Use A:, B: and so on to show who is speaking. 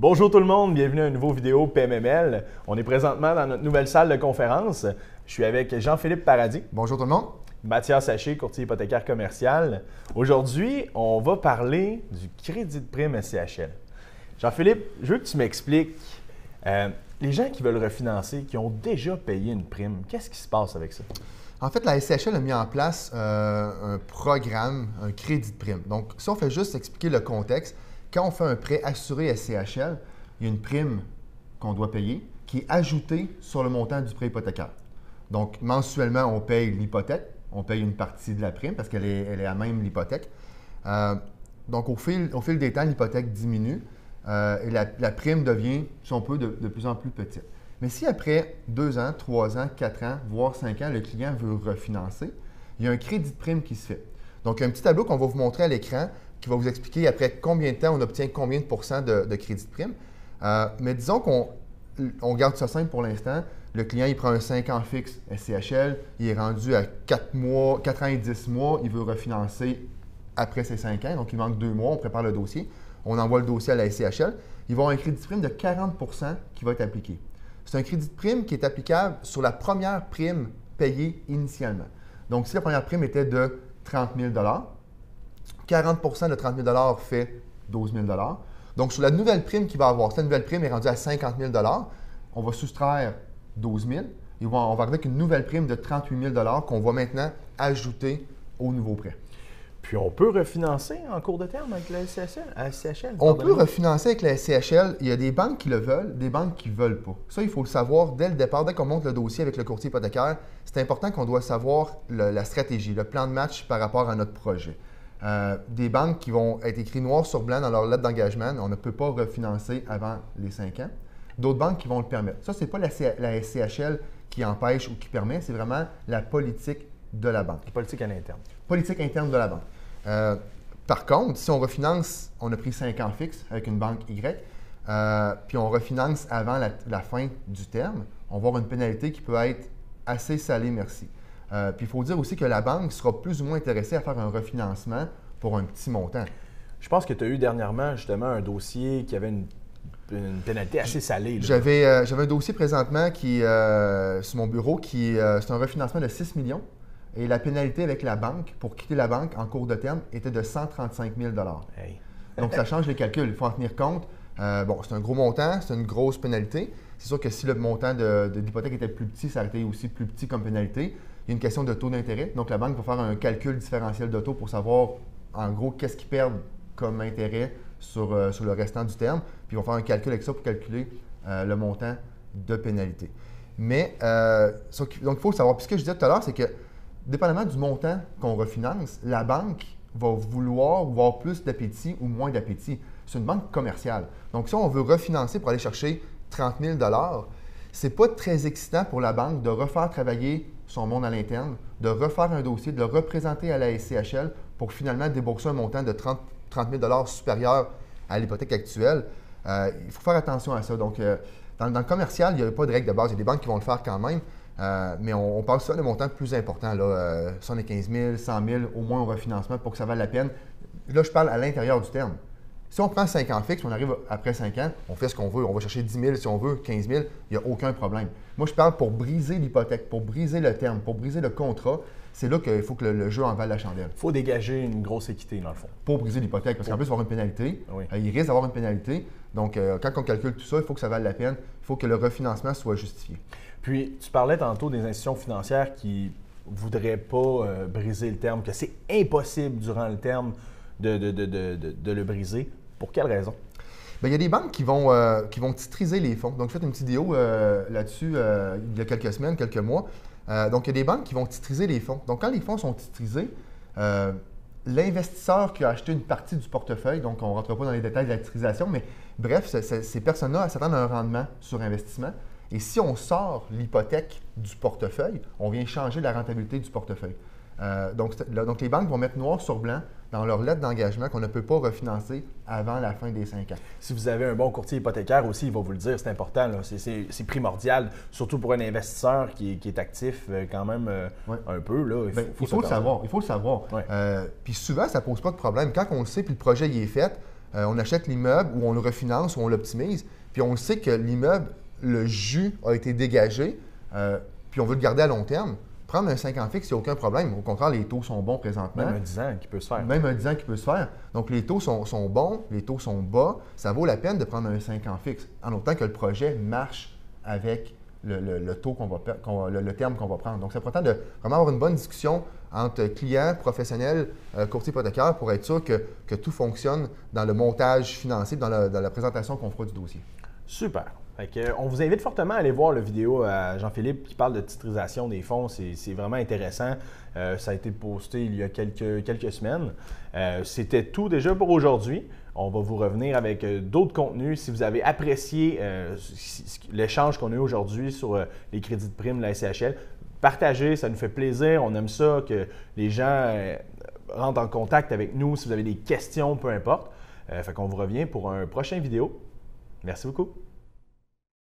A: Bonjour tout le monde, bienvenue à une nouvelle vidéo PMML. On est présentement dans notre nouvelle salle de conférence. Je suis avec Jean-Philippe Paradis.
B: Bonjour tout le monde.
A: Mathias Saché, courtier hypothécaire commercial. Aujourd'hui, on va parler du crédit de prime SCHL. Jean-Philippe, je veux que tu m'expliques, euh, les gens qui veulent refinancer, qui ont déjà payé une prime, qu'est-ce qui se passe avec ça?
B: En fait, la SCHL a mis en place euh, un programme, un crédit de prime. Donc, si on fait juste expliquer le contexte, quand on fait un prêt assuré SCHL, il y a une prime qu'on doit payer qui est ajoutée sur le montant du prêt hypothécaire. Donc, mensuellement, on paye l'hypothèque, on paye une partie de la prime parce qu'elle est, à même l'hypothèque. Euh, donc, au fil, au fil des temps, l'hypothèque diminue euh, et la, prime devient, si on peut, de, plus en plus petite. Mais si après deux ans, trois ans, quatre ans, voire cinq ans, le client veut refinancer, il y a un crédit de prime qui se fait. Donc, un petit tableau qu'on va vous montrer à l'écran qui va vous expliquer après combien de temps on obtient combien de pourcents de, crédit de prime. Euh, mais disons qu'on on garde ça simple pour l'instant. Le client, il prend un 5 ans fixe SCHL, il est rendu à 4 mois, 4 ans et 10 mois, il veut refinancer après ces 5 ans, donc il manque 2 mois, on prépare le dossier, on envoie le dossier à la SCHL, il va avoir un crédit de prime de 40% qui va être appliqué. C'est un crédit de prime qui est applicable sur la première prime payée initialement. Donc, si la première prime était de 30 000 40% de 30 000 fait 12 000 Donc, sur la nouvelle prime qu'il va avoir, si la nouvelle prime est rendue à 50 000 on va soustraire 12 000 et on va arriver avec une nouvelle prime de 38 000 qu'on va maintenant ajouter au nouveau prêt.
A: Puis on peut refinancer en cours de terme avec la SCHL?
B: On peut refinancer avec la SCHL. Il y a des banques qui le veulent, des banques qui ne veulent pas. Ça, il faut le savoir dès le départ. Dès qu'on monte le dossier avec le courtier hypothécaire, c'est important qu'on doit savoir la stratégie, le plan de match par rapport à notre projet. Euh, des banques qui vont être écrites noir sur blanc dans leur lettre d'engagement, on ne peut pas refinancer avant les 5 ans. D'autres banques qui vont le permettre. Ça, ce n'est pas la, SCHL qui empêche ou qui permet, c'est vraiment la politique de la banque.
A: La politique à l'interne.
B: Politique interne de la banque. Euh, par contre, si on refinance, on a pris 5 ans fixe avec une banque Y, euh, puis on refinance avant la, fin du terme, on va avoir une pénalité qui peut être assez salée, merci. Euh, puis il faut dire aussi que la banque sera plus ou moins intéressée à faire un refinancement pour un petit montant.
A: Je pense que tu as eu dernièrement justement un dossier qui avait une, pénalité assez salée.
B: J'avais, euh, j'avais un dossier présentement qui, euh, sur mon bureau qui c'est un refinancement de 6 millions. Et la pénalité avec la banque pour quitter la banque en cours de terme était de 135 000 Donc ça change les calculs. Il faut en tenir compte. bon, c'est un gros montant, c'est une grosse pénalité. C'est sûr que si le montant de, de l'hypothèque était plus petit, ça aurait été aussi plus petit comme pénalité. Il y a une question de taux d'intérêt. Donc, la banque va faire un calcul différentiel de taux pour savoir, en gros, qu'est-ce qu'ils perdent comme intérêt sur, euh, sur, le restant du terme. Puis, ils vont faire un calcul avec ça pour calculer euh, le montant de pénalité. Mais, euh, donc, il faut savoir. Puis, ce que je disais tout à l'heure, c'est que, dépendamment du montant qu'on refinance, la banque va vouloir voir plus d'appétit ou moins d'appétit. C'est une banque commerciale. Donc, si on veut refinancer pour aller chercher 30 000 c'est pas très excitant pour la banque de refaire travailler son monde à l'interne, de refaire un dossier, de le représenter à la SCHL pour finalement débourser un montant de 30, 000 supérieur à l'hypothèque actuelle. Euh, il faut faire attention à ça. Donc, euh, dans, le commercial, il n'y a pas de règle de base. Il y a des banques qui vont le faire quand même, euh, mais on, parle ça de montants plus importants, là, 75 000, 100 000, au moins au refinancement pour que ça vaille la peine. Là, je parle à l'intérieur du terme. Si on prend 5 ans fixe, on arrive après 5 ans, on fait ce qu'on veut, on va chercher 10 000 si on veut, 15 000, il n'y a aucun problème. Moi, je parle pour briser l'hypothèque, pour briser le terme, pour briser le contrat. C'est là qu'il faut que le, jeu en vale la chandelle.
A: Il faut dégager une grosse équité, dans le fond.
B: Pour briser l'hypothèque, parce qu'en plus, il va y avoir une pénalité. Euh, il risque d'avoir une pénalité. Donc, euh, quand on calcule tout ça, il faut que ça vaille la peine. Il faut que le refinancement soit justifié.
A: Puis, tu parlais tantôt des institutions financières qui ne voudraient pas euh, briser le terme, que c'est impossible durant le terme de, le briser. Pour quelle raison?
B: Bien, il y a des banques qui vont, euh, titriser les fonds. Donc, j'ai fait une petite vidéo euh, là-dessus euh, il y a quelques semaines, quelques mois. donc, il y a des banques qui vont titriser les fonds. Donc, quand les fonds sont titrisés, l'investisseur qui a acheté une partie du portefeuille, donc on ne rentre pas dans les détails de la titrisation, mais bref, ces personnes-là s'attendent à un rendement sur investissement. Et si on sort l'hypothèque du portefeuille, on vient changer la rentabilité du portefeuille. donc, les banques vont mettre noir sur blanc dans leur lettre d'engagement qu'on ne peut pas refinancer avant la fin des cinq ans.
A: Si vous avez un bon courtier hypothécaire aussi, il va vous le dire, c'est important, c'est primordial, surtout pour un investisseur qui, est actif euh, quand même euh, un peu. Là,
B: il faut, ben, le savoir. Il faut le savoir. Euh, puis souvent, ça ne pose pas de problème. Quand on le sait, puis le projet y est fait, Euh, on achète l'immeuble ou on le refinance ou on l'optimise, puis on sait que l'immeuble, le jus a été dégagé, euh, puis on veut le garder à long terme. Prendre un 5 ans fixe, il n'y a aucun problème. Au contraire, les taux sont bons présentement.
A: Même un 10 ans qui peut se faire.
B: Même un 10 ans qui peut se faire. Donc, les taux sont, bons, les taux sont bas. Ça vaut la peine de prendre un 5 ans fixe, en autant que le projet marche avec le, taux qu'on va, le, terme qu'on va prendre. Donc, c'est important de vraiment avoir une bonne discussion entre clients, professionnels, euh, courtiers hypothécaires pour être sûr que, tout fonctionne dans le montage financier, dans la, présentation qu'on fera du dossier.
A: Super. On vous invite fortement à aller voir la vidéo à Jean-Philippe qui parle de titrisation des fonds. C'est vraiment intéressant. Euh, ça a été posté il y a quelques, semaines. Euh, c'était tout déjà pour aujourd'hui. On va vous revenir avec euh, d'autres contenus. Si vous avez apprécié euh, l'échange qu'on a eu aujourd'hui sur euh, les crédits de prime de la SCHL, partagez, ça nous fait plaisir. On aime ça que les gens rentrent en contact avec nous si vous avez des questions, peu importe. fait qu'on vous revient pour un prochain vidéo. Merci beaucoup.